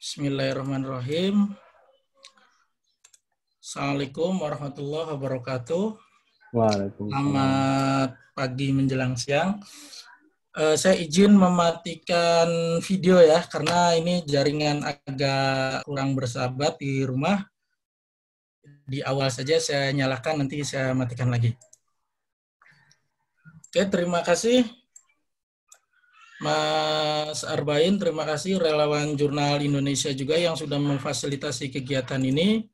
Bismillahirrahmanirrahim. Assalamualaikum warahmatullahi wabarakatuh. Waalaikumsalam. Selamat pagi menjelang siang. Uh, saya izin mematikan video ya, karena ini jaringan agak kurang bersahabat di rumah. Di awal saja saya nyalakan, nanti saya matikan lagi. Oke, terima kasih. Mas Arbain, terima kasih relawan Jurnal Indonesia juga yang sudah memfasilitasi kegiatan ini.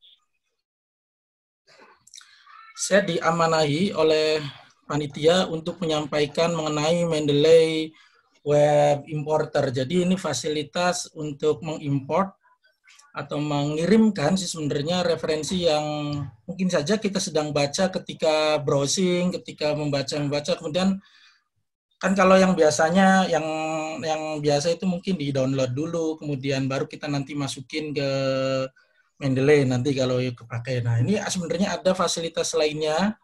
Saya diamanahi oleh panitia untuk menyampaikan mengenai Mendeley Web Importer. Jadi ini fasilitas untuk mengimport atau mengirimkan sih sebenarnya referensi yang mungkin saja kita sedang baca ketika browsing, ketika membaca-membaca, kemudian kan kalau yang biasanya yang yang biasa itu mungkin di download dulu kemudian baru kita nanti masukin ke Mendeley nanti kalau kepakai. Nah ini sebenarnya ada fasilitas lainnya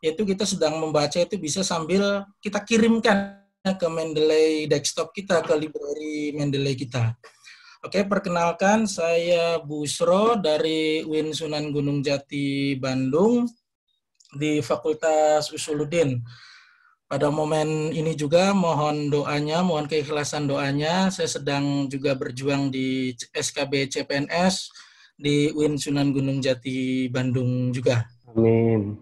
yaitu kita sedang membaca itu bisa sambil kita kirimkan ke Mendeley desktop kita ke library Mendeley kita. Oke, perkenalkan saya Busro dari Win Sunan Gunung Jati Bandung di Fakultas Usuluddin pada momen ini juga mohon doanya, mohon keikhlasan doanya. Saya sedang juga berjuang di SKB CPNS di UIN Sunan Gunung Jati Bandung juga. Amin.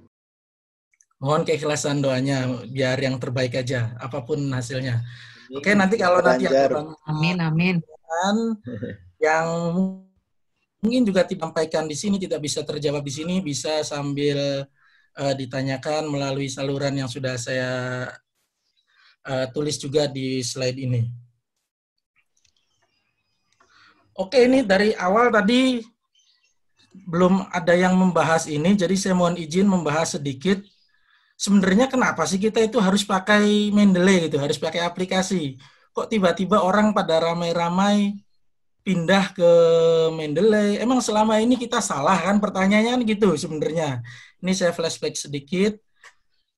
Mohon keikhlasan doanya biar yang terbaik aja apa pun hasilnya. Oke, nanti kalau nanti ada Amin amin. Yang mungkin juga disampaikan di sini tidak bisa terjawab di sini bisa sambil uh, ditanyakan melalui saluran yang sudah saya uh, tulis juga di slide ini. Oke, ini dari awal tadi belum ada yang membahas ini, jadi saya mohon izin membahas sedikit. Sebenarnya kenapa sih kita itu harus pakai Mendeley gitu, harus pakai aplikasi? Kok tiba-tiba orang pada ramai-ramai pindah ke Mendeley. Emang selama ini kita salah kan pertanyaannya kan gitu sebenarnya. Ini saya flashback sedikit.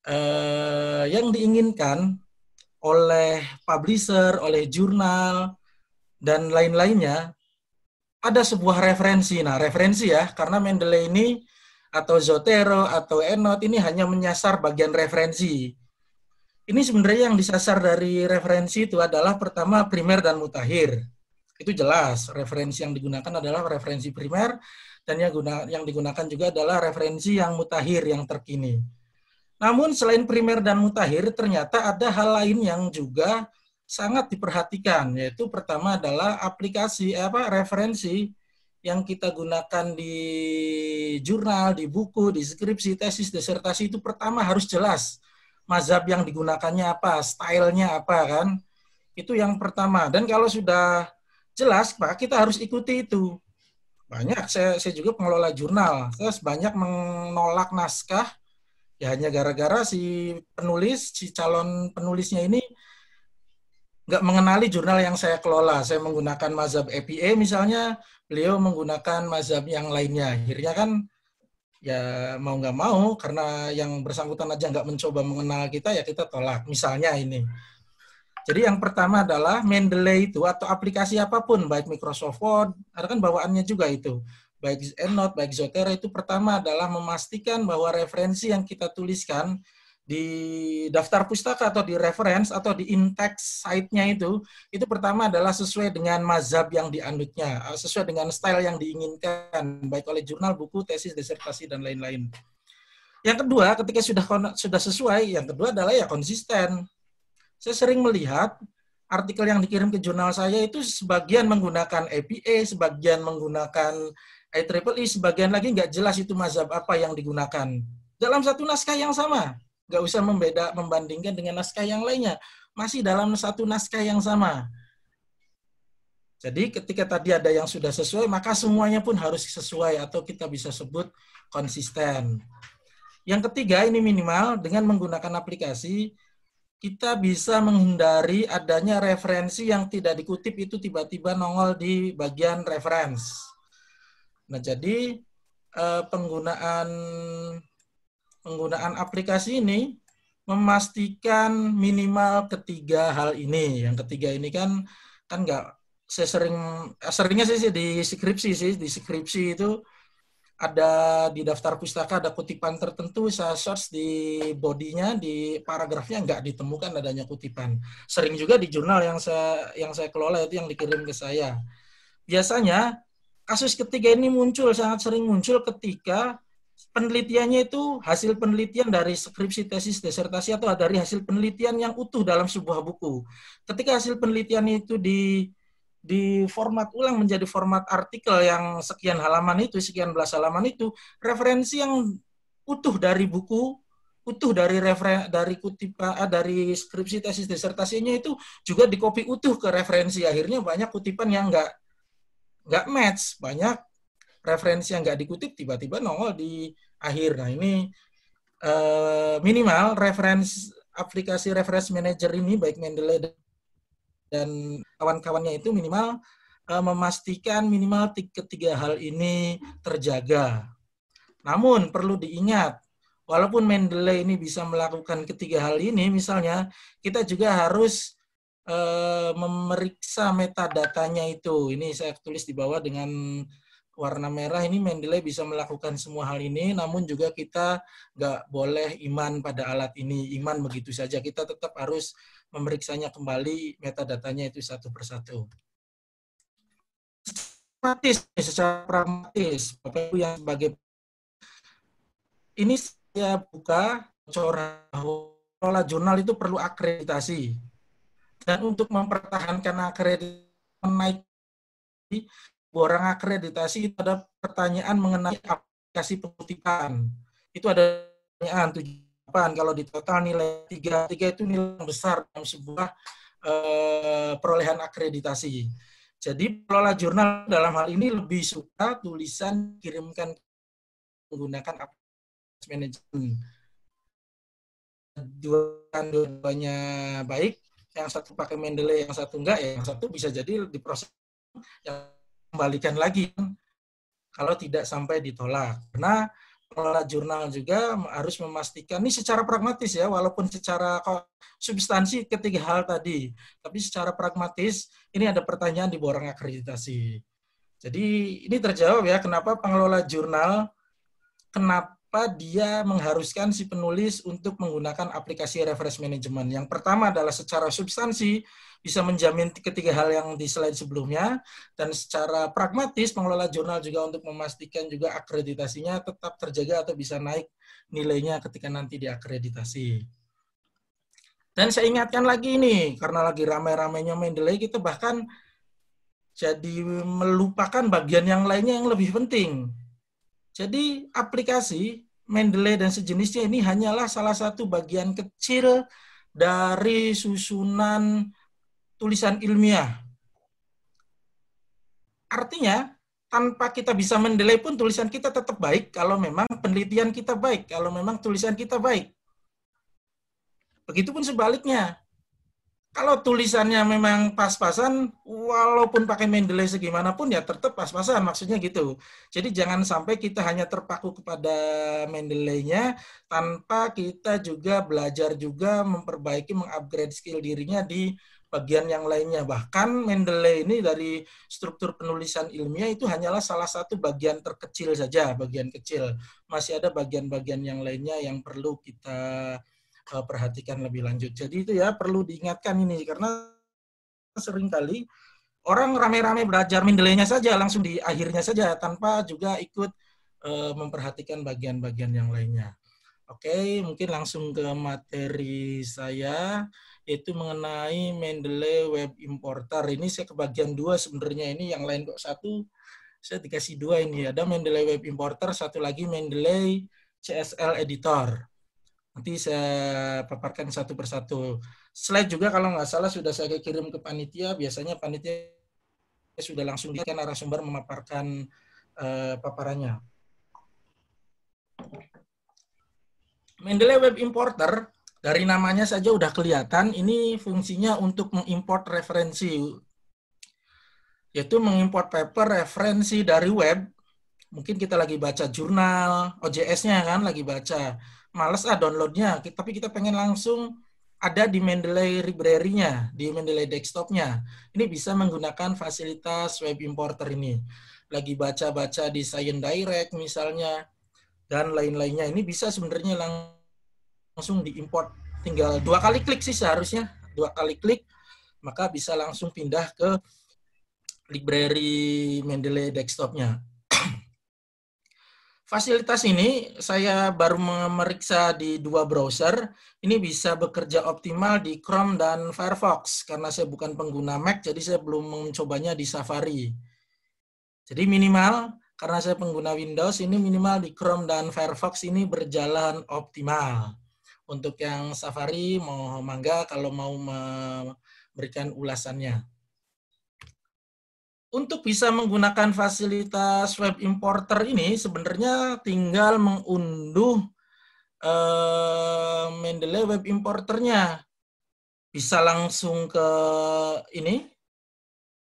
Uh, yang diinginkan oleh publisher, oleh jurnal, dan lain-lainnya ada sebuah referensi. Nah, referensi ya, karena Mendeley ini atau Zotero atau Enot ini hanya menyasar bagian referensi. Ini sebenarnya yang disasar dari referensi itu adalah pertama primer dan mutakhir itu jelas referensi yang digunakan adalah referensi primer dan yang guna, yang digunakan juga adalah referensi yang mutakhir yang terkini. Namun selain primer dan mutakhir ternyata ada hal lain yang juga sangat diperhatikan yaitu pertama adalah aplikasi eh, apa referensi yang kita gunakan di jurnal, di buku, di skripsi, tesis, disertasi itu pertama harus jelas mazhab yang digunakannya apa, stylenya apa kan. Itu yang pertama. Dan kalau sudah jelas Pak kita harus ikuti itu. Banyak saya saya juga pengelola jurnal. Saya banyak menolak naskah ya hanya gara-gara si penulis si calon penulisnya ini nggak mengenali jurnal yang saya kelola. Saya menggunakan mazhab EPA misalnya, beliau menggunakan mazhab yang lainnya. Akhirnya kan ya mau nggak mau karena yang bersangkutan aja nggak mencoba mengenal kita ya kita tolak. Misalnya ini. Jadi yang pertama adalah Mendeley itu atau aplikasi apa pun, baik Microsoft Word, ada kan bawaannya juga itu. Baik EndNote, baik Zotero itu pertama adalah memastikan bahwa referensi yang kita tuliskan di daftar pustaka atau di reference atau di index site-nya itu, itu pertama adalah sesuai dengan mazhab yang dianutnya, sesuai dengan style yang diinginkan, baik oleh jurnal, buku, tesis, disertasi, dan lain-lain. Yang kedua, ketika sudah sudah sesuai, yang kedua adalah ya konsisten saya sering melihat artikel yang dikirim ke jurnal saya itu sebagian menggunakan APA, sebagian menggunakan IEEE, sebagian lagi nggak jelas itu mazhab apa yang digunakan. Dalam satu naskah yang sama. Nggak usah membeda, membandingkan dengan naskah yang lainnya. Masih dalam satu naskah yang sama. Jadi ketika tadi ada yang sudah sesuai, maka semuanya pun harus sesuai atau kita bisa sebut konsisten. Yang ketiga, ini minimal dengan menggunakan aplikasi, kita bisa menghindari adanya referensi yang tidak dikutip itu tiba-tiba nongol di bagian reference. Nah, jadi eh, penggunaan penggunaan aplikasi ini memastikan minimal ketiga hal ini. Yang ketiga ini kan kan nggak saya sering seringnya sih di skripsi sih di skripsi itu ada di daftar pustaka ada kutipan tertentu saya search di bodinya di paragrafnya nggak ditemukan adanya kutipan. Sering juga di jurnal yang saya yang saya kelola itu yang dikirim ke saya. Biasanya kasus ketiga ini muncul sangat sering muncul ketika penelitiannya itu hasil penelitian dari skripsi tesis disertasi atau dari hasil penelitian yang utuh dalam sebuah buku. Ketika hasil penelitian itu di di format ulang menjadi format artikel yang sekian halaman itu, sekian belas halaman itu, referensi yang utuh dari buku, utuh dari referen dari kutipan ah, dari skripsi tesis disertasinya itu juga dikopi utuh ke referensi. Akhirnya banyak kutipan yang enggak enggak match, banyak referensi yang enggak dikutip tiba-tiba nongol di akhir. Nah, ini eh, minimal referensi aplikasi reference manager ini baik Mendeley dan kawan-kawannya itu minimal uh, memastikan minimal ketiga hal ini terjaga. Namun perlu diingat, walaupun Mendeley ini bisa melakukan ketiga hal ini, misalnya kita juga harus uh, memeriksa metadatanya itu. Ini saya tulis di bawah dengan warna merah ini Mendeley bisa melakukan semua hal ini, namun juga kita nggak boleh iman pada alat ini, iman begitu saja. Kita tetap harus memeriksanya kembali metadatanya itu satu persatu. Pragmatis, secara pragmatis, Bapak Ibu yang sebagai ini saya buka bocoran bahwa jurnal itu perlu akreditasi. Dan untuk mempertahankan akreditasi naik orang akreditasi itu ada pertanyaan mengenai aplikasi pengutipan. Itu ada pertanyaan tujuan kalau di total nilai tiga tiga itu nilai yang besar dalam sebuah eh, perolehan akreditasi. Jadi pengelola jurnal dalam hal ini lebih suka tulisan kirimkan menggunakan manajemen. Dua-duanya baik, yang satu pakai Mendeley, yang satu enggak, ya yang satu bisa jadi diproses yang kembalikan lagi kalau tidak sampai ditolak. Karena pengelola jurnal juga harus memastikan ini secara pragmatis ya, walaupun secara substansi ketiga hal tadi, tapi secara pragmatis ini ada pertanyaan di borang akreditasi. Jadi ini terjawab ya kenapa pengelola jurnal kenapa dia mengharuskan si penulis untuk menggunakan aplikasi reference management. Yang pertama adalah secara substansi bisa menjamin ketiga hal yang di slide sebelumnya dan secara pragmatis pengelola jurnal juga untuk memastikan juga akreditasinya tetap terjaga atau bisa naik nilainya ketika nanti diakreditasi. Dan saya ingatkan lagi ini karena lagi ramai-ramainya Mendeley kita bahkan jadi melupakan bagian yang lainnya yang lebih penting. Jadi aplikasi Mendeley dan sejenisnya ini hanyalah salah satu bagian kecil dari susunan tulisan ilmiah. Artinya, tanpa kita bisa mendelay pun tulisan kita tetap baik kalau memang penelitian kita baik, kalau memang tulisan kita baik. Begitupun sebaliknya. Kalau tulisannya memang pas-pasan, walaupun pakai Mendeley segimanapun ya tetap pas-pasan, maksudnya gitu. Jadi jangan sampai kita hanya terpaku kepada Mendeley-nya tanpa kita juga belajar juga memperbaiki, mengupgrade skill dirinya di bagian yang lainnya. Bahkan Mendeley ini dari struktur penulisan ilmiah itu hanyalah salah satu bagian terkecil saja, bagian kecil. Masih ada bagian-bagian yang lainnya yang perlu kita uh, perhatikan lebih lanjut. Jadi itu ya perlu diingatkan ini karena sering kali orang rame-rame belajar Mendeley-nya saja langsung di akhirnya saja tanpa juga ikut uh, memperhatikan bagian-bagian yang lainnya. Oke, mungkin langsung ke materi saya yaitu mengenai Mendeley Web Importer. Ini saya kebagian dua sebenarnya ini yang lain kok satu saya dikasih dua ini ada Mendeley Web Importer satu lagi Mendeley CSL Editor. Nanti saya paparkan satu persatu. Slide juga kalau nggak salah sudah saya kirim ke panitia. Biasanya panitia sudah langsung di narasumber memaparkan uh, paparannya. Mendeley Web Importer dari namanya saja udah kelihatan ini fungsinya untuk mengimport referensi yaitu mengimport paper referensi dari web mungkin kita lagi baca jurnal OJS-nya kan lagi baca males ah downloadnya tapi kita pengen langsung ada di Mendeley library-nya, di Mendeley desktop-nya. Ini bisa menggunakan fasilitas web importer ini. Lagi baca-baca di Science Direct misalnya, dan lain-lainnya. Ini bisa sebenarnya langsung diimport. Tinggal dua kali klik sih seharusnya. Dua kali klik, maka bisa langsung pindah ke library Mendeley desktop-nya. Fasilitas ini saya baru memeriksa di dua browser. Ini bisa bekerja optimal di Chrome dan Firefox. Karena saya bukan pengguna Mac, jadi saya belum mencobanya di Safari. Jadi minimal, karena saya pengguna Windows, ini minimal di Chrome dan Firefox ini berjalan optimal. Untuk yang Safari, mau mangga kalau mau memberikan ulasannya untuk bisa menggunakan fasilitas web importer ini sebenarnya tinggal mengunduh uh, Mendeley web importernya. Bisa langsung ke ini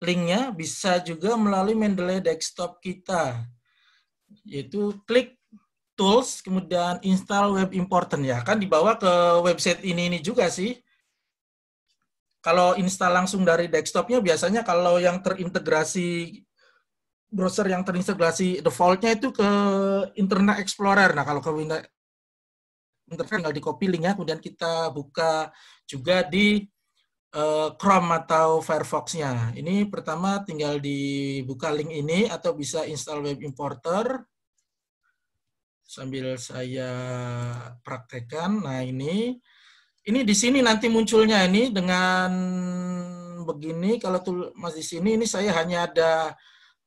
linknya, bisa juga melalui Mendeley desktop kita. Yaitu klik tools, kemudian install web importer ya. Kan dibawa ke website ini ini juga sih kalau install langsung dari desktopnya biasanya kalau yang terintegrasi browser yang terintegrasi defaultnya itu ke Internet Explorer. Nah kalau ke Windows Internet tinggal di copy linknya, kemudian kita buka juga di uh, Chrome atau Firefox-nya. Ini pertama tinggal dibuka link ini atau bisa install web importer sambil saya praktekkan. Nah ini ini di sini nanti munculnya ini dengan begini. Kalau tuh mas di sini ini saya hanya ada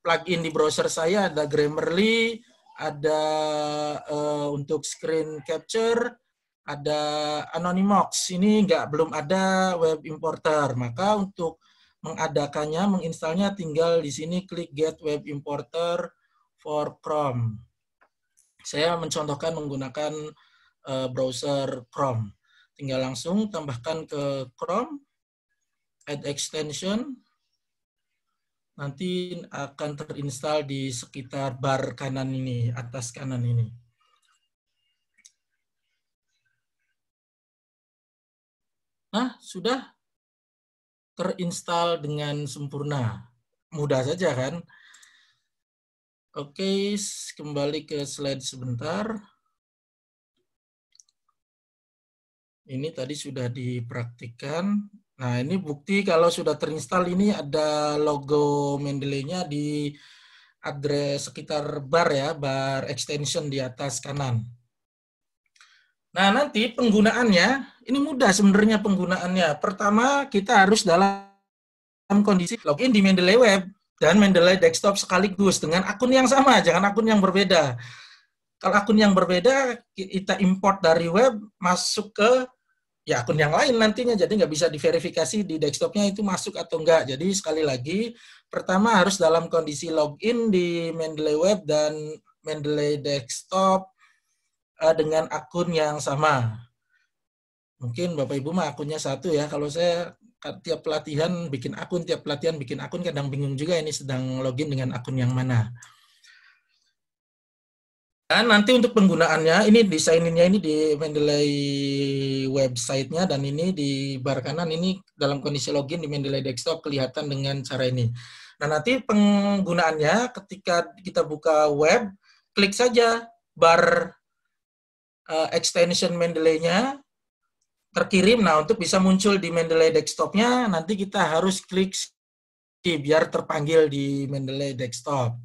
plugin di browser saya. Ada Grammarly ada uh, untuk screen capture ada Anonymox ini nggak belum ada web importer. Maka untuk mengadakannya menginstalnya tinggal di sini klik get web importer for Chrome. Saya mencontohkan menggunakan uh, browser Chrome tinggal langsung tambahkan ke Chrome, add extension, nanti akan terinstall di sekitar bar kanan ini, atas kanan ini. Nah, sudah terinstall dengan sempurna. Mudah saja kan? Oke, kembali ke slide sebentar. Ini tadi sudah dipraktikkan. Nah, ini bukti kalau sudah terinstall ini ada logo Mendeley-nya di address sekitar bar ya, bar extension di atas kanan. Nah, nanti penggunaannya, ini mudah sebenarnya penggunaannya. Pertama, kita harus dalam kondisi login di Mendeley Web dan Mendeley Desktop sekaligus dengan akun yang sama, jangan akun yang berbeda. Kalau akun yang berbeda, kita import dari web, masuk ke ya akun yang lain nantinya. Jadi nggak bisa diverifikasi di desktopnya itu masuk atau enggak jadi sekali lagi pertama harus dalam kondisi login di Mendeley Web dan Mendeley Desktop uh, dengan akun yang sama. Mungkin bapak ibu mah akunnya satu ya. Kalau saya tiap pelatihan bikin akun tiap pelatihan bikin akun kadang bingung juga ini sedang login dengan akun yang mana dan nanti untuk penggunaannya, ini desaininnya ini di Mendeley website-nya dan ini di bar kanan ini dalam kondisi login di Mendeley desktop kelihatan dengan cara ini. Nah nanti penggunaannya ketika kita buka web, klik saja bar uh, extension Mendeley-nya terkirim. Nah untuk bisa muncul di Mendeley desktop-nya, nanti kita harus klik biar terpanggil di Mendeley desktop.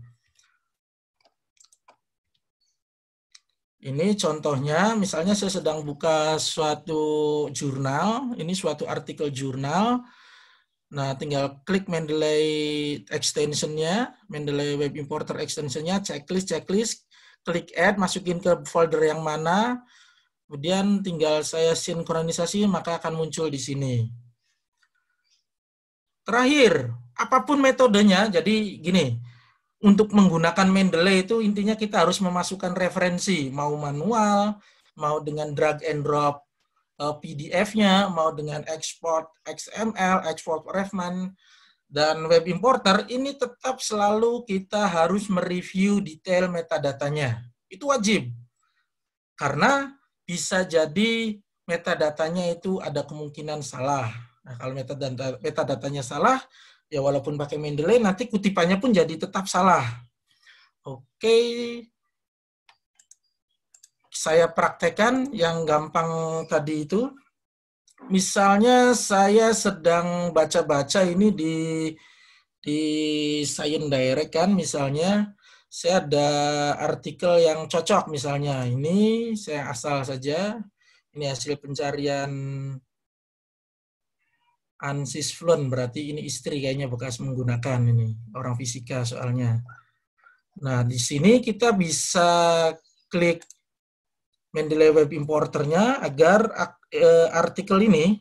Ini contohnya, misalnya saya sedang buka suatu jurnal, ini suatu artikel jurnal. Nah, tinggal klik Mendeley extension-nya, Mendeley Web Importer extension-nya, checklist, checklist, klik add, masukin ke folder yang mana, kemudian tinggal saya sinkronisasi, maka akan muncul di sini. Terakhir, apa pun metodenya, jadi gini, untuk menggunakan Mendeley itu intinya kita harus memasukkan referensi, mau manual, mau dengan drag and drop eh, PDF-nya, mau dengan export XML, export Refman, dan web importer, ini tetap selalu kita harus mereview detail metadatanya. Itu wajib. Karena bisa jadi metadatanya itu ada kemungkinan salah. Nah, kalau metadata metadatanya salah, ya walaupun pakai Mendeley nanti kutipannya pun jadi tetap salah. Oke. Saya praktekkan yang gampang tadi itu. Misalnya saya sedang baca-baca ini di di Science Direct kan misalnya saya ada artikel yang cocok misalnya ini saya asal saja ini hasil pencarian Ansis Flon berarti ini istri kayaknya bekas menggunakan ini orang fisika soalnya. Nah di sini kita bisa klik Mendeley Web Importernya agar uh, artikel ini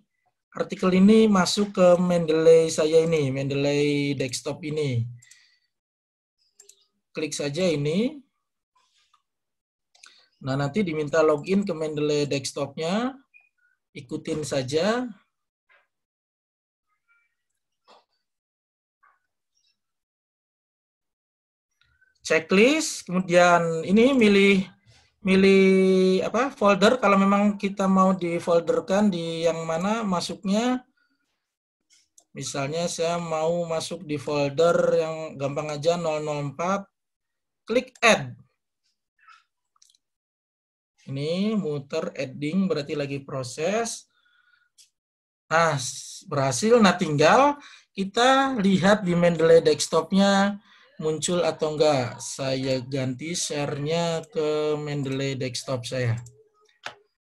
artikel ini masuk ke Mendeley saya ini Mendeley desktop ini. Klik saja ini. Nah nanti diminta login ke Mendeley desktopnya, ikutin saja. Checklist, kemudian ini milih milih apa folder. Kalau memang kita mau di folderkan di yang mana masuknya misalnya saya mau masuk di folder yang gampang aja 004 klik add. Ini muter adding berarti lagi proses. Nah berhasil. Nah tinggal kita lihat di Mendeley desktopnya muncul atau enggak. Saya ganti share-nya ke Mendeley desktop saya.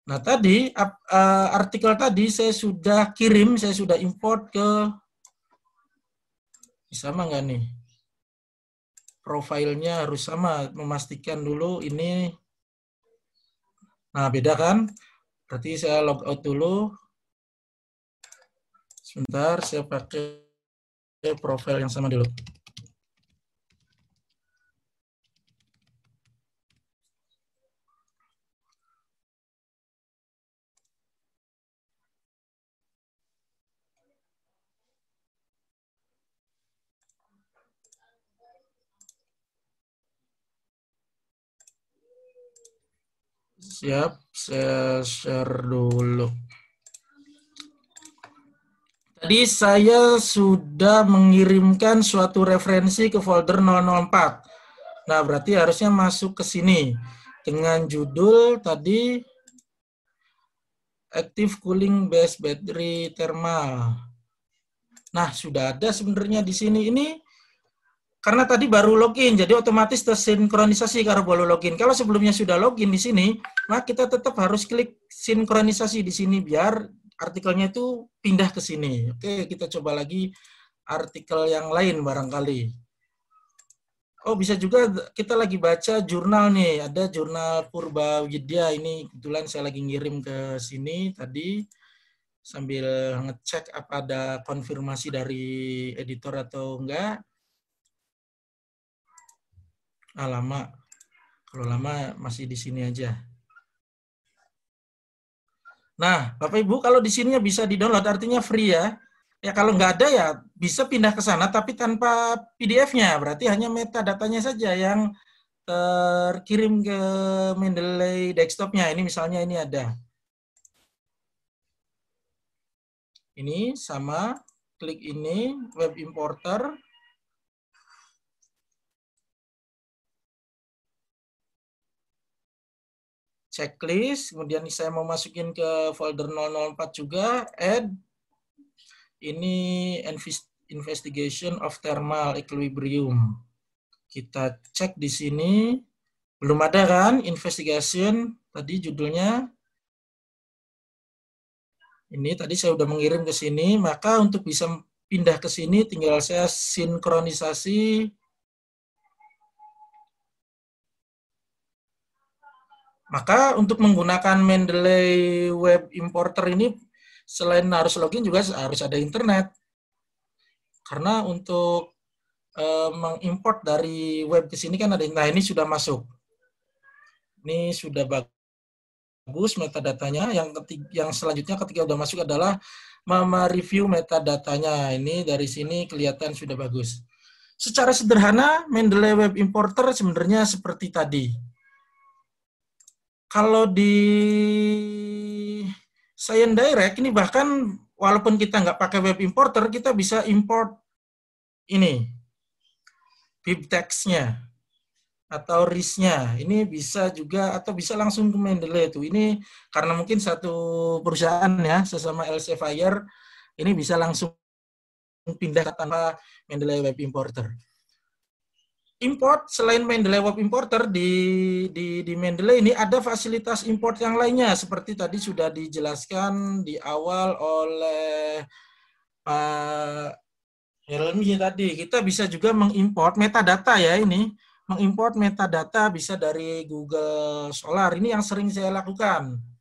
Nah, tadi uh, artikel tadi saya sudah kirim, saya sudah import ke sama enggak nih? Profilnya harus sama, memastikan dulu ini Nah, beda kan? Berarti saya log out dulu. Sebentar, saya pakai profil yang sama dulu. Siap, saya share dulu. Tadi saya sudah mengirimkan suatu referensi ke folder 004. Nah, berarti harusnya masuk ke sini dengan judul tadi Active Cooling Base Battery Thermal. Nah, sudah ada sebenarnya di sini. Ini karena tadi baru login, jadi otomatis tersinkronisasi kalau baru login. Kalau sebelumnya sudah login di sini, maka kita tetap harus klik sinkronisasi di sini biar artikelnya itu pindah ke sini. Oke, kita coba lagi artikel yang lain barangkali. Oh, bisa juga kita lagi baca jurnal nih. Ada jurnal Purba Widya ini kebetulan saya lagi ngirim ke sini tadi sambil ngecek apa ada konfirmasi dari editor atau enggak. Ah, lama. Kalau lama masih di sini aja. Nah, Bapak Ibu, kalau di sininya bisa di-download, artinya free ya. Ya kalau nggak ada ya bisa pindah ke sana, tapi tanpa PDF-nya. Berarti hanya metadatanya saja yang terkirim ke Mendeley desktop-nya. Ini misalnya ini ada. Ini sama, klik ini, web importer, checklist, kemudian saya mau masukin ke folder 004 juga, add, ini investigation of thermal equilibrium. Kita cek di sini, belum ada kan investigation, tadi judulnya. Ini tadi saya sudah mengirim ke sini, maka untuk bisa pindah ke sini tinggal saya sinkronisasi Maka untuk menggunakan Mendeley Web Importer ini selain harus login juga harus ada internet. Karena untuk e, mengimport dari web ke sini kan ada nah ini sudah masuk. Ini sudah bagus metadatanya. Yang ketiga, yang selanjutnya ketika sudah masuk adalah mereview metadatanya. Ini dari sini kelihatan sudah bagus. Secara sederhana Mendeley Web Importer sebenarnya seperti tadi kalau di Science Direct ini bahkan walaupun kita nggak pakai web importer, kita bisa import ini bibtex-nya atau RIS-nya. Ini bisa juga atau bisa langsung ke Mendeley itu. Ini karena mungkin satu perusahaan ya sesama Elsevier ini bisa langsung pindah tanpa Mendeley Web Importer. Import selain Mendeley Web Importer di di di Mendeley ini ada fasilitas import yang lainnya seperti tadi sudah dijelaskan di awal oleh Pak Helmi tadi. Kita bisa juga mengimport metadata ya ini mengimport metadata bisa dari Google Scholar. Ini yang sering saya lakukan.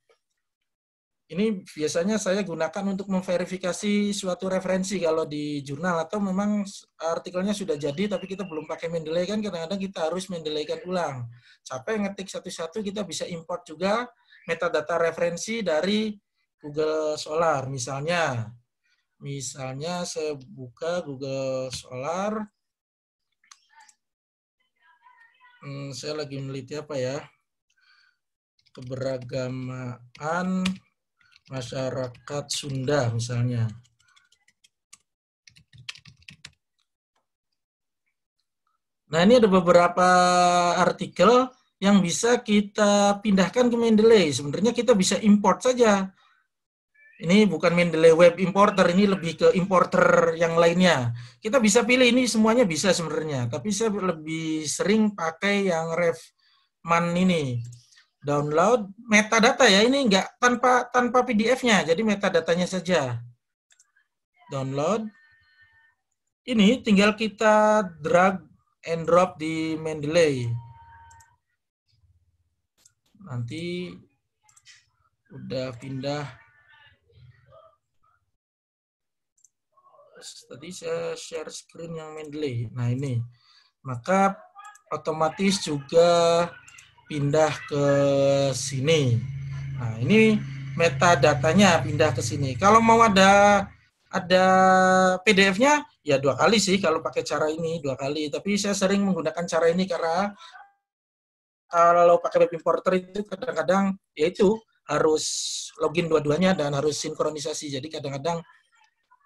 Ini biasanya saya gunakan untuk memverifikasi suatu referensi kalau di jurnal atau memang artikelnya sudah jadi tapi kita belum pakai Mendeley kan kadang-kadang kita harus mendeleykan ulang. Capek ngetik satu-satu kita bisa import juga metadata referensi dari Google Scholar misalnya. Misalnya saya buka Google Scholar hmm, saya lagi meneliti apa ya keberagaman masyarakat Sunda misalnya. Nah ini ada beberapa artikel yang bisa kita pindahkan ke Mendeley. Sebenarnya kita bisa import saja. Ini bukan Mendeley Web Importer, ini lebih ke importer yang lainnya. Kita bisa pilih ini semuanya bisa sebenarnya, tapi saya lebih sering pakai yang Refman ini. Download metadata ya, ini enggak tanpa tanpa PDF-nya, jadi metadatanya saja. Download. Ini tinggal kita drag and drop di Mendeley. Nanti udah pindah tadi saya share screen yang Mendeley. Nah ini, maka otomatis juga pindah ke sini. Nah ini metadatanya pindah ke sini. Kalau mau ada ada PDF-nya ya dua kali sih kalau pakai cara ini dua kali. Tapi saya sering menggunakan cara ini karena kalau pakai web importer itu kadang-kadang ya itu harus login dua-duanya dan harus sinkronisasi. Jadi kadang-kadang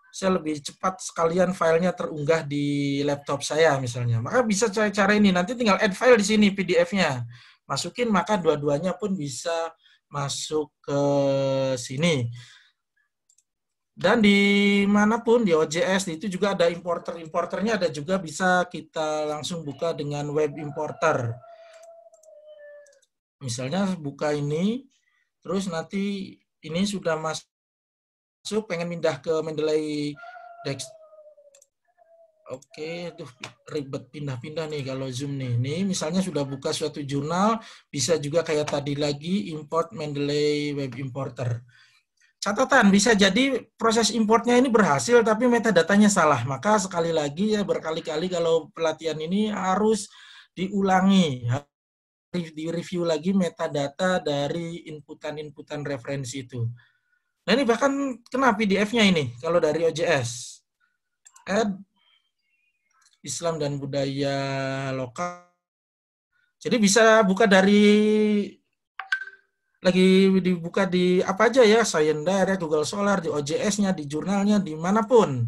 saya lebih cepat sekalian filenya terunggah di laptop saya misalnya. Maka bisa cara-cara ini. Nanti tinggal add file di sini PDF-nya. Masukin maka dua-duanya pun bisa masuk ke sini. Dan di mana pun di OJS itu juga ada importer. Importernya ada juga bisa kita langsung buka dengan web importer. Misalnya buka ini, terus nanti ini sudah masuk pengen pindah ke Mendeley Dex. Oke, tuh ribet pindah-pindah nih kalau Zoom nih. Ini misalnya sudah buka suatu jurnal, bisa juga kayak tadi lagi import Mendeley Web Importer. Catatan, bisa jadi proses importnya ini berhasil tapi metadatanya salah. Maka sekali lagi ya berkali-kali kalau pelatihan ini harus diulangi, di review lagi metadata dari inputan-inputan referensi itu. Nah ini bahkan kena PDF-nya ini kalau dari OJS. Add Islam dan budaya lokal. Jadi bisa buka dari lagi dibuka di apa aja ya, Science Direct, Google Scholar, di OJS-nya, di jurnalnya, di mana pun.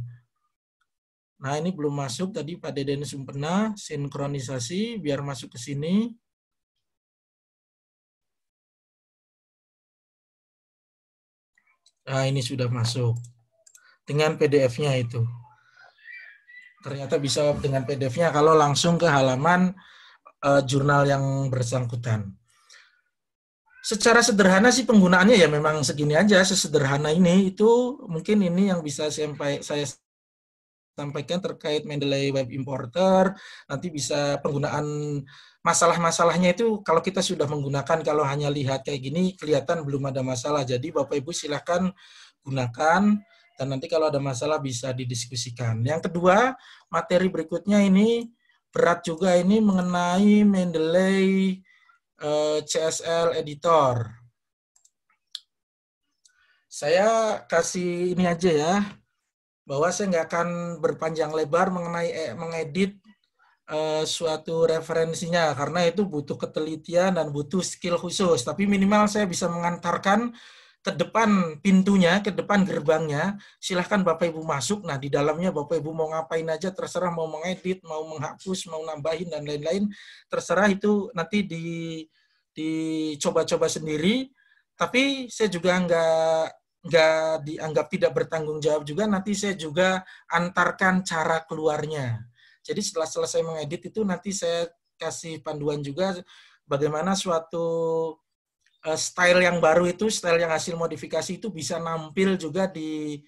Nah ini belum masuk tadi Pak Deden Sumpena, sinkronisasi, biar masuk ke sini. Nah, ini sudah masuk. Dengan PDF-nya itu. Ternyata bisa dengan PDF-nya kalau langsung ke halaman uh, jurnal yang bersangkutan. Secara sederhana sih penggunaannya ya memang segini aja, sesederhana ini itu mungkin ini yang bisa saya sampaikan terkait Mendeley Web Importer, nanti bisa penggunaan masalah-masalahnya itu kalau kita sudah menggunakan kalau hanya lihat kayak gini kelihatan belum ada masalah. Jadi Bapak Ibu silahkan gunakan dan nanti kalau ada masalah bisa didiskusikan. Yang kedua, materi berikutnya ini berat juga ini mengenai Mendeley eh, CSL editor. Saya kasih ini aja ya, bahwa saya nggak akan berpanjang lebar mengenai eh, mengedit uh, suatu referensinya karena itu butuh ketelitian dan butuh skill khusus. Tapi minimal saya bisa mengantarkan ke depan pintunya, ke depan gerbangnya, silahkan Bapak Ibu masuk. Nah, di dalamnya Bapak Ibu mau ngapain aja, terserah mau mengedit, mau menghapus, mau nambahin, dan lain-lain. Terserah itu nanti di dicoba-coba sendiri. Tapi saya juga nggak nggak dianggap tidak bertanggung jawab juga. Nanti saya juga antarkan cara keluarnya. Jadi setelah selesai mengedit itu nanti saya kasih panduan juga bagaimana suatu uh, style yang baru itu, style yang hasil modifikasi itu bisa nampil juga di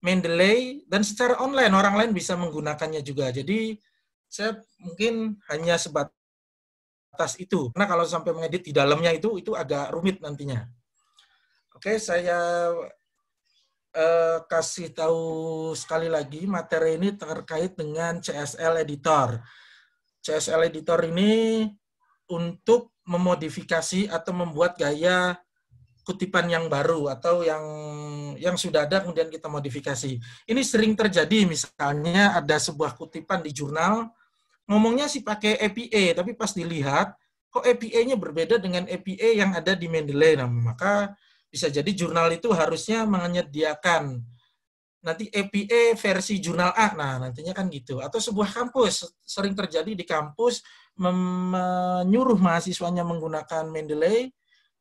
Mendeley dan secara online orang lain bisa menggunakannya juga. Jadi saya mungkin hanya sebatas itu. Karena kalau sampai mengedit di dalamnya itu itu agak rumit nantinya. Oke, saya uh, kasih tahu sekali lagi materi ini terkait dengan CSL Editor. CSL Editor ini untuk memodifikasi atau membuat gaya kutipan yang baru atau yang yang sudah ada kemudian kita modifikasi. Ini sering terjadi misalnya ada sebuah kutipan di jurnal ngomongnya sih pakai APA tapi pas dilihat kok APA-nya berbeda dengan APA yang ada di Mendeley. Nah, maka bisa jadi jurnal itu harusnya menyediakan nanti APA versi jurnal A. Nah, nantinya kan gitu. Atau sebuah kampus sering terjadi di kampus menyuruh mahasiswanya menggunakan Mendeley,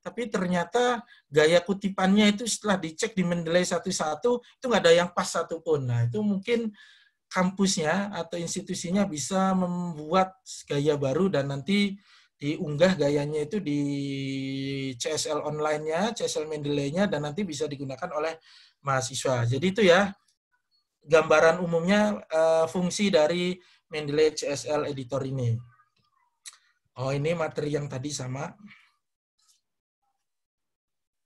tapi ternyata gaya kutipannya itu setelah dicek di Mendeley satu-satu, itu nggak ada yang pas satupun. Nah, itu mungkin kampusnya atau institusinya bisa membuat gaya baru dan nanti diunggah gayanya itu di CSL online-nya, CSL Mendeley-nya, dan nanti bisa digunakan oleh mahasiswa. Jadi itu ya gambaran umumnya uh, fungsi dari Mendeley CSL Editor ini. Oh, ini materi yang tadi sama.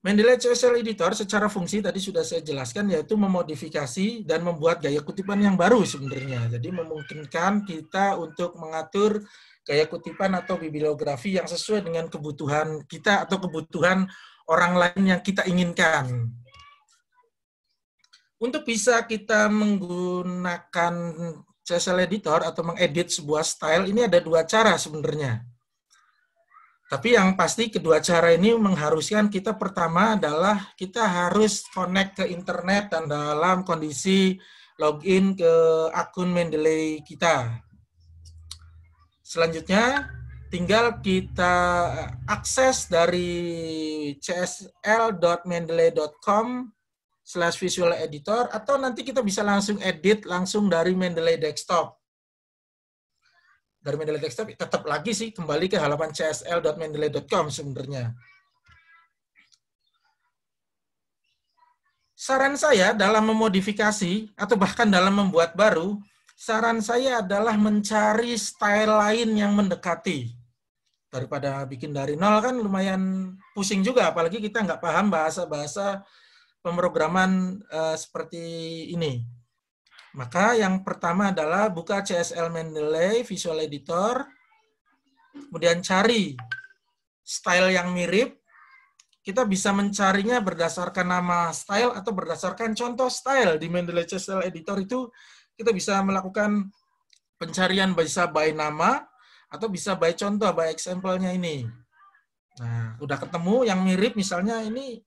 Mendeley CSL Editor secara fungsi tadi sudah saya jelaskan yaitu memodifikasi dan membuat gaya kutipan yang baru sebenarnya. Jadi memungkinkan kita untuk mengatur gaya kutipan atau bibliografi yang sesuai dengan kebutuhan kita atau kebutuhan orang lain yang kita inginkan. Untuk bisa kita menggunakan CSL Editor atau mengedit sebuah style, ini ada dua cara sebenarnya. Tapi yang pasti kedua cara ini mengharuskan kita pertama adalah kita harus connect ke internet dan dalam kondisi login ke akun Mendeley kita. Selanjutnya tinggal kita akses dari csl.mendeley.com slash visual editor atau nanti kita bisa langsung edit langsung dari Mendeley desktop dari Mendeley Desktop tetap lagi sih kembali ke halaman csl.mendeley.com sebenarnya. Saran saya dalam memodifikasi atau bahkan dalam membuat baru, saran saya adalah mencari style lain yang mendekati. Daripada bikin dari nol kan lumayan pusing juga, apalagi kita nggak paham bahasa-bahasa pemrograman uh, seperti ini. Maka yang pertama adalah buka CSL Mendeley Visual Editor, kemudian cari style yang mirip. Kita bisa mencarinya berdasarkan nama style atau berdasarkan contoh style di Mendeley CSL Editor itu kita bisa melakukan pencarian bisa by nama atau bisa by contoh, by example-nya ini. Nah, udah ketemu yang mirip misalnya ini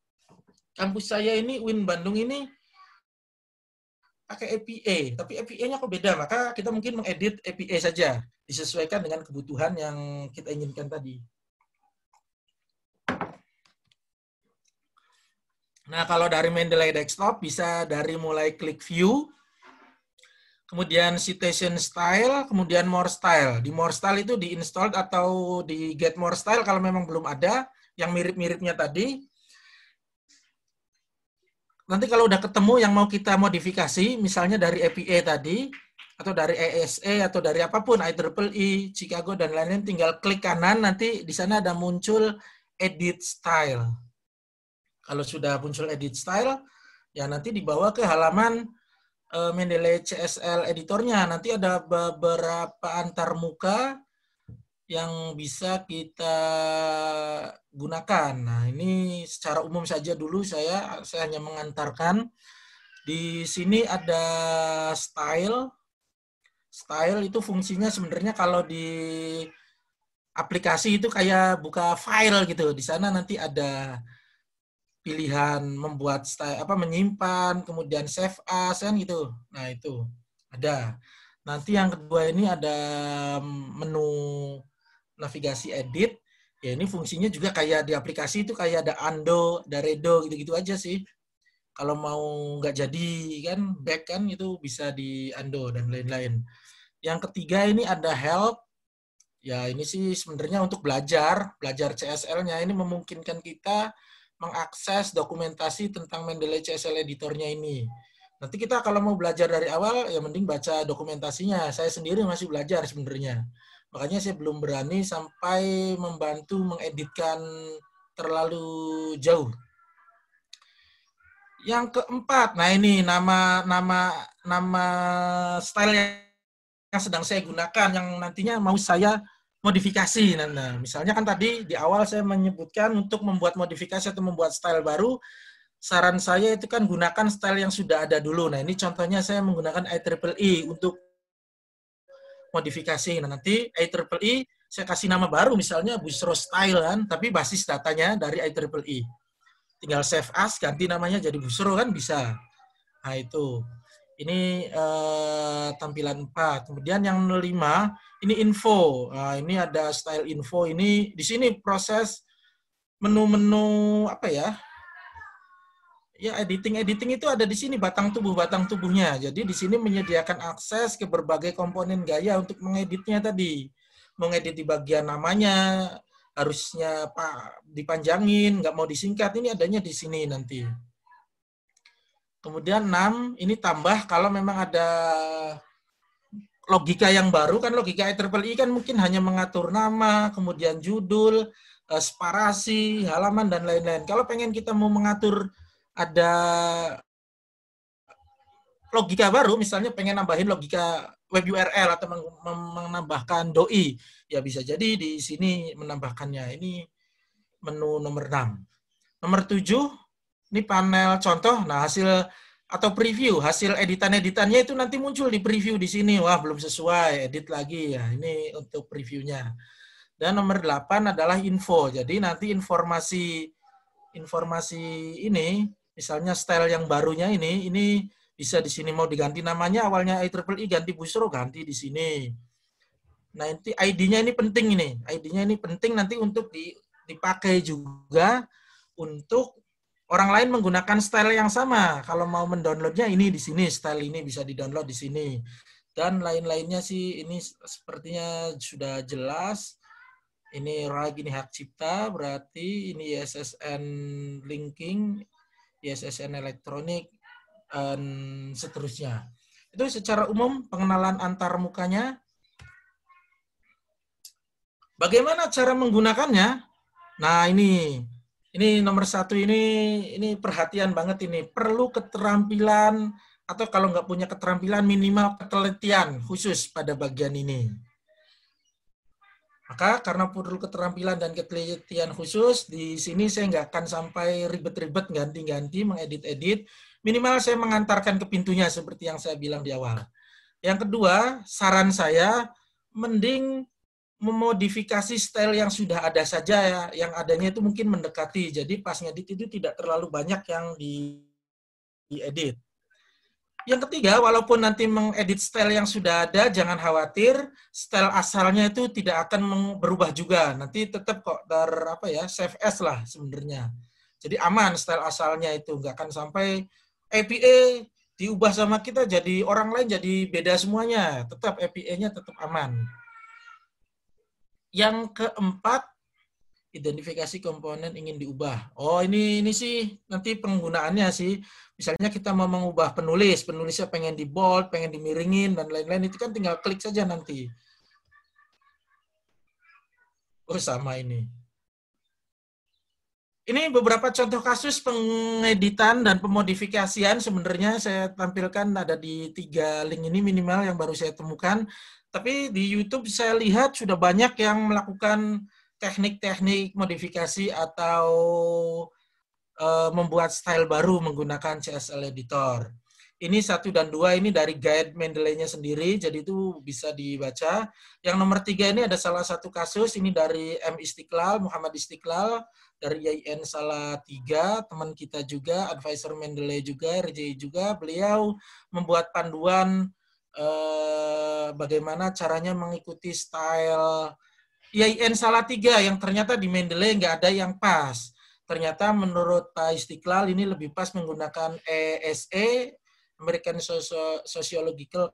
kampus saya ini Win Bandung ini pakai APA, tapi APA-nya kok beda, maka kita mungkin mengedit APA saja, disesuaikan dengan kebutuhan yang kita inginkan tadi. Nah, kalau dari Mendeley Desktop bisa dari mulai klik view, kemudian citation style, kemudian more style. Di more style itu di install atau di get more style kalau memang belum ada yang mirip-miripnya tadi, nanti kalau udah ketemu yang mau kita modifikasi, misalnya dari APA tadi, atau dari ESE, atau dari apa pun, IEEE, Chicago, dan lain-lain, tinggal klik kanan, nanti di sana ada muncul edit style. Kalau sudah muncul edit style, ya nanti dibawa ke halaman uh, Mendeley CSL editornya. Nanti ada beberapa antar muka yang bisa kita gunakan. Nah, ini secara umum saja dulu saya saya hanya mengantarkan di sini ada style. Style itu fungsinya sebenarnya kalau di aplikasi itu kayak buka file gitu. Di sana nanti ada pilihan membuat style apa menyimpan, kemudian save as kan gitu. Nah, itu ada. Nanti yang kedua ini ada menu navigasi edit. Ya ini fungsinya juga kayak di aplikasi itu kayak ada undo, ada redo gitu-gitu aja sih. Kalau mau nggak jadi kan back kan itu bisa di undo dan lain-lain. Yang ketiga ini ada help. Ya ini sih sebenarnya untuk belajar, belajar CSL-nya ini memungkinkan kita mengakses dokumentasi tentang Mendeley CSL editornya ini. Nanti kita kalau mau belajar dari awal, ya mending baca dokumentasinya. Saya sendiri masih belajar sebenarnya. Makanya saya belum berani sampai membantu mengeditkan terlalu jauh. Yang keempat, nah ini nama nama nama style yang sedang saya gunakan yang nantinya mau saya modifikasi. Nah, misalnya kan tadi di awal saya menyebutkan untuk membuat modifikasi atau membuat style baru, saran saya itu kan gunakan style yang sudah ada dulu. Nah, ini contohnya saya menggunakan IEEE untuk modifikasi. Nah, nanti IEEE saya kasih nama baru misalnya Busro Style kan, tapi basis datanya dari IEEE. Tinggal save as, ganti namanya jadi Busro kan bisa. Nah, itu. Ini uh, tampilan 4. Kemudian yang lima ini info. Nah, ini ada style info. Ini di sini proses menu-menu apa ya? Ya editing editing itu ada di sini batang tubuh batang tubuhnya. Jadi di sini menyediakan akses ke berbagai komponen gaya untuk mengeditnya tadi. Mengedit di bagian namanya harusnya pak dipanjangin, nggak mau disingkat. Ini adanya di sini nanti. Kemudian 6, ini tambah kalau memang ada logika yang baru, kan logika IEEE kan mungkin hanya mengatur nama, kemudian judul, eh, sparasi, halaman, dan lain-lain. Kalau pengen kita mau mengatur ada logika baru, misalnya pengen nambahin logika web URL atau menambahkan doi, ya bisa jadi di sini menambahkannya. Ini menu nomor 6. Nomor 7, ini panel contoh, nah hasil atau preview, hasil editan-editannya itu nanti muncul di preview di sini. Wah, belum sesuai, edit lagi ya. Ini untuk previewnya. Dan nomor 8 adalah info. Jadi nanti informasi informasi ini, misalnya style yang barunya ini, ini bisa di sini mau diganti namanya awalnya IEEE ganti Busro ganti di sini. Nah, nanti ID-nya ini penting ini. ID-nya ini penting nanti untuk dipakai juga untuk orang lain menggunakan style yang sama. Kalau mau mendownloadnya ini di sini, style ini bisa di-download di sini. Dan lain-lainnya sih ini sepertinya sudah jelas. Ini RAG ini hak cipta, berarti ini ISSN linking, ISSN elektronik, dan seterusnya. Itu secara umum pengenalan antar mukanya. Bagaimana cara menggunakannya? Nah ini ini nomor satu ini ini perhatian banget ini perlu keterampilan atau kalau nggak punya keterampilan minimal ketelitian khusus pada bagian ini. Maka karena perlu keterampilan dan ketelitian khusus, di sini saya nggak akan sampai ribet-ribet ganti-ganti, mengedit-edit. Minimal saya mengantarkan ke pintunya seperti yang saya bilang di awal. Yang kedua, saran saya, mending memodifikasi style yang sudah ada saja ya, yang adanya itu mungkin mendekati. Jadi pas ngedit itu tidak terlalu banyak yang di diedit. Yang ketiga, walaupun nanti mengedit style yang sudah ada, jangan khawatir, style asalnya itu tidak akan berubah juga. Nanti tetap kok ter apa ya, save as lah sebenarnya. Jadi aman style asalnya itu, nggak akan sampai APA diubah sama kita jadi orang lain jadi beda semuanya. Tetap APA-nya tetap aman. Yang keempat, identifikasi komponen ingin diubah. Oh, ini ini sih nanti penggunaannya sih. Misalnya kita mau mengubah penulis, penulisnya pengen di bold, pengen dimiringin dan lain-lain itu kan tinggal klik saja nanti. Oh, sama ini. Ini beberapa contoh kasus pengeditan dan pemodifikasian sebenarnya saya tampilkan ada di tiga link ini minimal yang baru saya temukan. Tapi di YouTube saya lihat sudah banyak yang melakukan teknik-teknik modifikasi atau uh, membuat style baru menggunakan CSL Editor. Ini satu dan dua ini dari guide Mendeley-nya sendiri, jadi itu bisa dibaca. Yang nomor tiga ini ada salah satu kasus, ini dari M. Istiqlal, Muhammad Istiqlal, dari YN tiga teman kita juga, advisor Mendeley juga, RJI juga. Beliau membuat panduan eh, bagaimana caranya mengikuti style YN tiga yang ternyata di Mendeley nggak ada yang pas. Ternyata menurut Pak Istiqlal ini lebih pas menggunakan ESE, American Sociological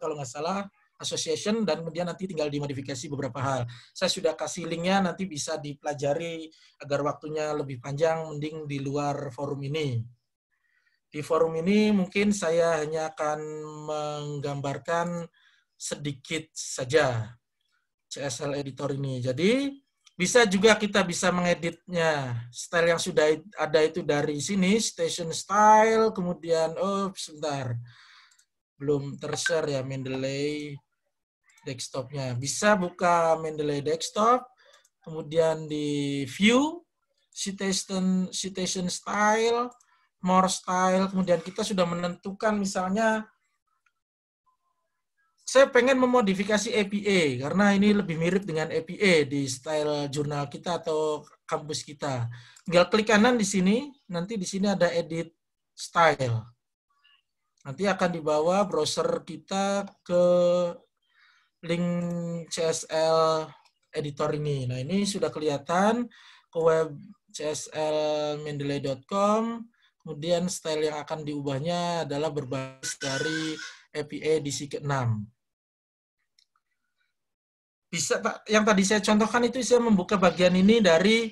kalau nggak salah Association dan kemudian nanti tinggal dimodifikasi beberapa hal. Saya sudah kasih linknya nanti bisa dipelajari agar waktunya lebih panjang mending di luar forum ini. Di forum ini mungkin saya hanya akan menggambarkan sedikit saja CSL editor ini. Jadi bisa juga kita bisa mengeditnya. Style yang sudah ada itu dari sini, station style, kemudian, oh sebentar, belum tershare ya Mendeley desktopnya. Bisa buka Mendeley desktop, kemudian di view, citation, citation style, more style, kemudian kita sudah menentukan misalnya saya pengen memodifikasi APA karena ini lebih mirip dengan APA di style jurnal kita atau kampus kita. Tinggal klik kanan di sini, nanti di sini ada edit style. Nanti akan dibawa browser kita ke link CSL editor ini. Nah, ini sudah kelihatan ke web cslmendeley.com. Kemudian style yang akan diubahnya adalah berbasis dari APA edisi ke-6 bisa Pak, yang tadi saya contohkan itu saya membuka bagian ini dari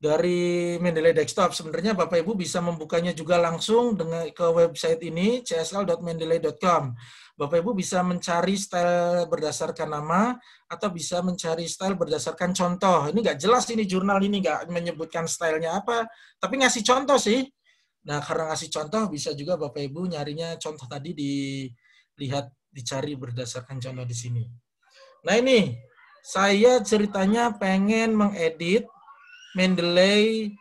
dari Mendeley Desktop. Sebenarnya Bapak Ibu bisa membukanya juga langsung dengan ke website ini csl.mendeley.com. Bapak Ibu bisa mencari style berdasarkan nama atau bisa mencari style berdasarkan contoh. Ini nggak jelas ini jurnal ini nggak menyebutkan stylenya apa, tapi ngasih contoh sih. Nah karena ngasih contoh bisa juga Bapak Ibu nyarinya contoh tadi dilihat dicari berdasarkan contoh di sini. Nah ini, saya ceritanya pengen mengedit Mendeley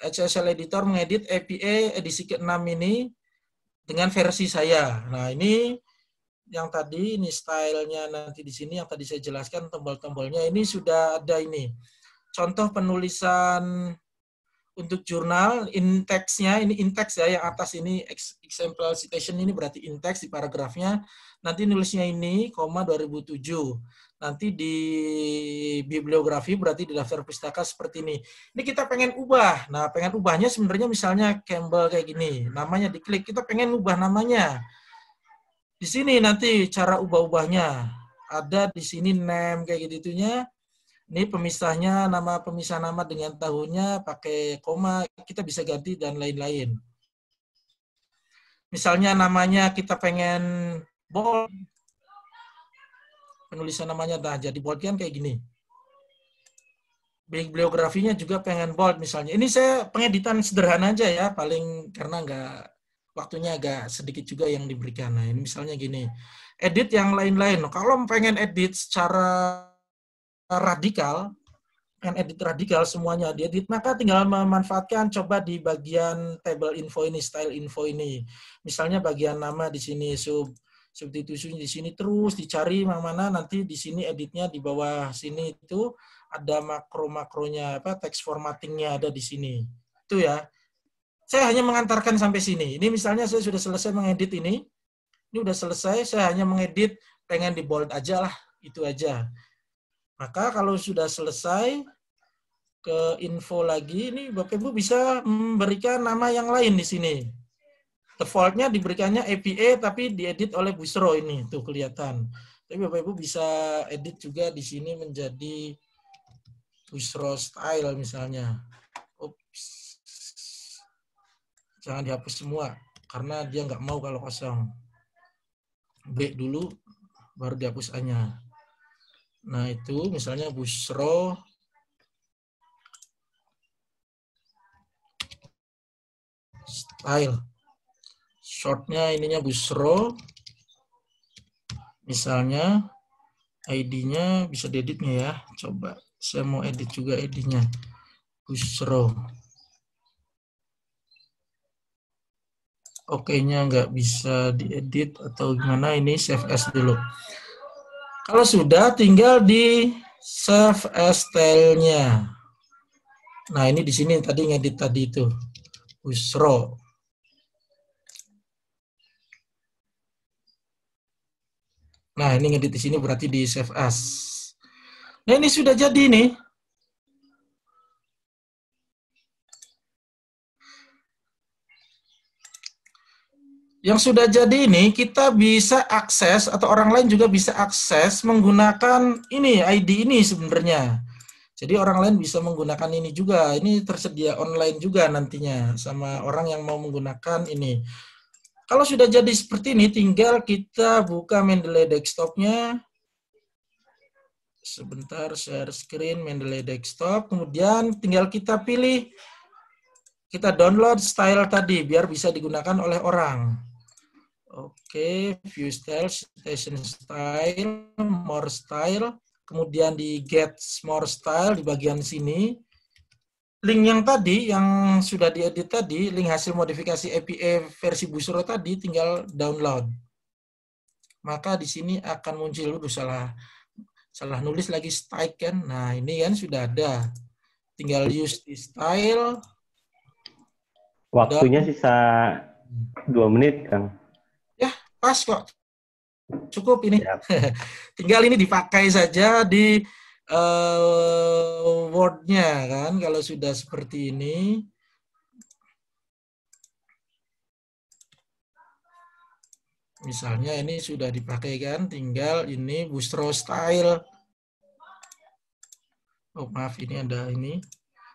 HSL Editor mengedit APA edisi ke-6 ini dengan versi saya. Nah ini yang tadi ini stylenya nanti di sini yang tadi saya jelaskan tombol-tombolnya ini sudah ada ini. Contoh penulisan untuk jurnal in text-nya ini in text ya yang atas ini example citation ini berarti in text di paragrafnya. Nanti nulisnya ini koma 2007 nanti di bibliografi berarti di daftar pustaka seperti ini. Ini kita pengen ubah. Nah pengen ubahnya sebenarnya misalnya Campbell kayak gini. Namanya diklik kita pengen ubah namanya. Di sini nanti cara ubah-ubahnya. Ada di sini name kayak gitu gitunya ini pemisahnya nama pemisah nama dengan tahunnya pakai koma kita bisa ganti dan lain-lain. Misalnya namanya kita pengen bold, penulisan namanya dah jadi bold kan kayak gini. Bibliografinya juga pengen bold misalnya. Ini saya pengeditan sederhana aja ya, paling karena nggak waktunya agak sedikit juga yang diberikan. Nah ini misalnya gini, edit yang lain-lain. Kalau pengen edit secara radikal, kan edit radikal semuanya diedit, maka tinggal memanfaatkan coba di bagian table info ini, style info ini. Misalnya bagian nama di sini, sub substitusi di sini terus dicari mana nanti di sini editnya di bawah sini itu ada makro-makronya apa teks formattingnya ada di sini. Itu ya. Saya hanya mengantarkan sampai sini. Ini misalnya saya sudah selesai mengedit ini. Ini udah selesai, saya hanya mengedit pengen di bold aja lah, itu aja. Maka kalau sudah selesai ke info lagi, ini Bapak Ibu bisa memberikan nama yang lain di sini. Defaultnya diberikannya APA tapi diedit oleh Busro ini, tuh kelihatan. Tapi Bapak Ibu bisa edit juga di sini menjadi Busro style misalnya. Ups. Jangan dihapus semua karena dia nggak mau kalau kosong. Break dulu baru dihapus A-nya. Nah, itu misalnya Busro style. Shortnya ininya Busro. Misalnya ID-nya bisa dieditnya ya. Coba saya mau edit juga ID-nya. Busro. oke-nya nggak bisa diedit atau gimana ini save as dulu. Kalau sudah tinggal di save as style-nya. Nah, ini di sini tadi ngedit tadi itu. Usro. Nah, ini ngedit di sini berarti di save as. Nah, ini sudah jadi nih. Yang sudah jadi ini kita bisa akses atau orang lain juga bisa akses menggunakan ini ID ini sebenarnya. Jadi orang lain bisa menggunakan ini juga. Ini tersedia online juga nantinya sama orang yang mau menggunakan ini. Kalau sudah jadi seperti ini, tinggal kita buka Mendeley desktopnya. Sebentar, share screen Mendeley desktop. Kemudian tinggal kita pilih, kita download style tadi biar bisa digunakan oleh orang. Oke, view style, station style, more style. Kemudian di get more style di bagian sini. Link yang tadi, yang sudah diedit tadi, link hasil modifikasi API versi Busro tadi tinggal download. Maka di sini akan muncul, udah salah, salah nulis lagi style kan. Nah ini kan sudah ada. Tinggal use di style. Waktunya sisa dua menit, Kang pas kok. Cukup ini. Tinggal ini dipakai saja di uh, wordnya kan kalau sudah seperti ini. Misalnya ini sudah dipakai kan tinggal ini bustro style. Oh maaf ini ada ini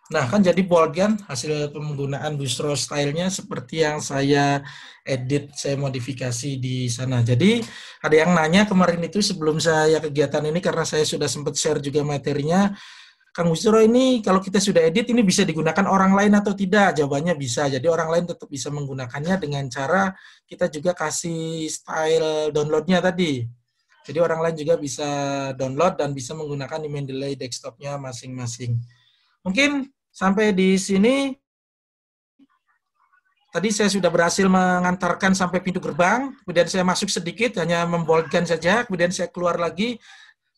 Nah, kan jadi bold kan hasil penggunaan Bustro stylenya seperti yang saya edit, saya modifikasi di sana. Jadi ada yang nanya kemarin itu sebelum saya kegiatan ini karena saya sudah sempat share juga materinya, Kang Bustro ini kalau kita sudah edit ini bisa digunakan orang lain atau tidak? Jawabannya bisa. Jadi orang lain tetap bisa menggunakannya dengan cara kita juga kasih style downloadnya tadi. Jadi orang lain juga bisa download dan bisa menggunakan di Mendeley desktopnya masing-masing. Mungkin Sampai di sini tadi saya sudah berhasil mengantarkan sampai pintu gerbang, kemudian saya masuk sedikit hanya memboldkan saja, kemudian saya keluar lagi.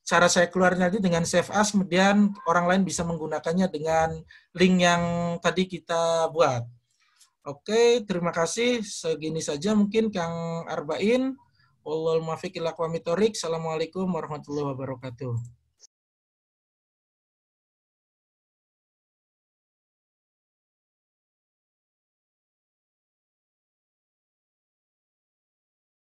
Cara saya keluar nanti dengan save as, kemudian orang lain bisa menggunakannya dengan link yang tadi kita buat. Oke, terima kasih. Segini saja mungkin Kang Arba'in. Wallahul Assalamualaikum warahmatullahi wabarakatuh.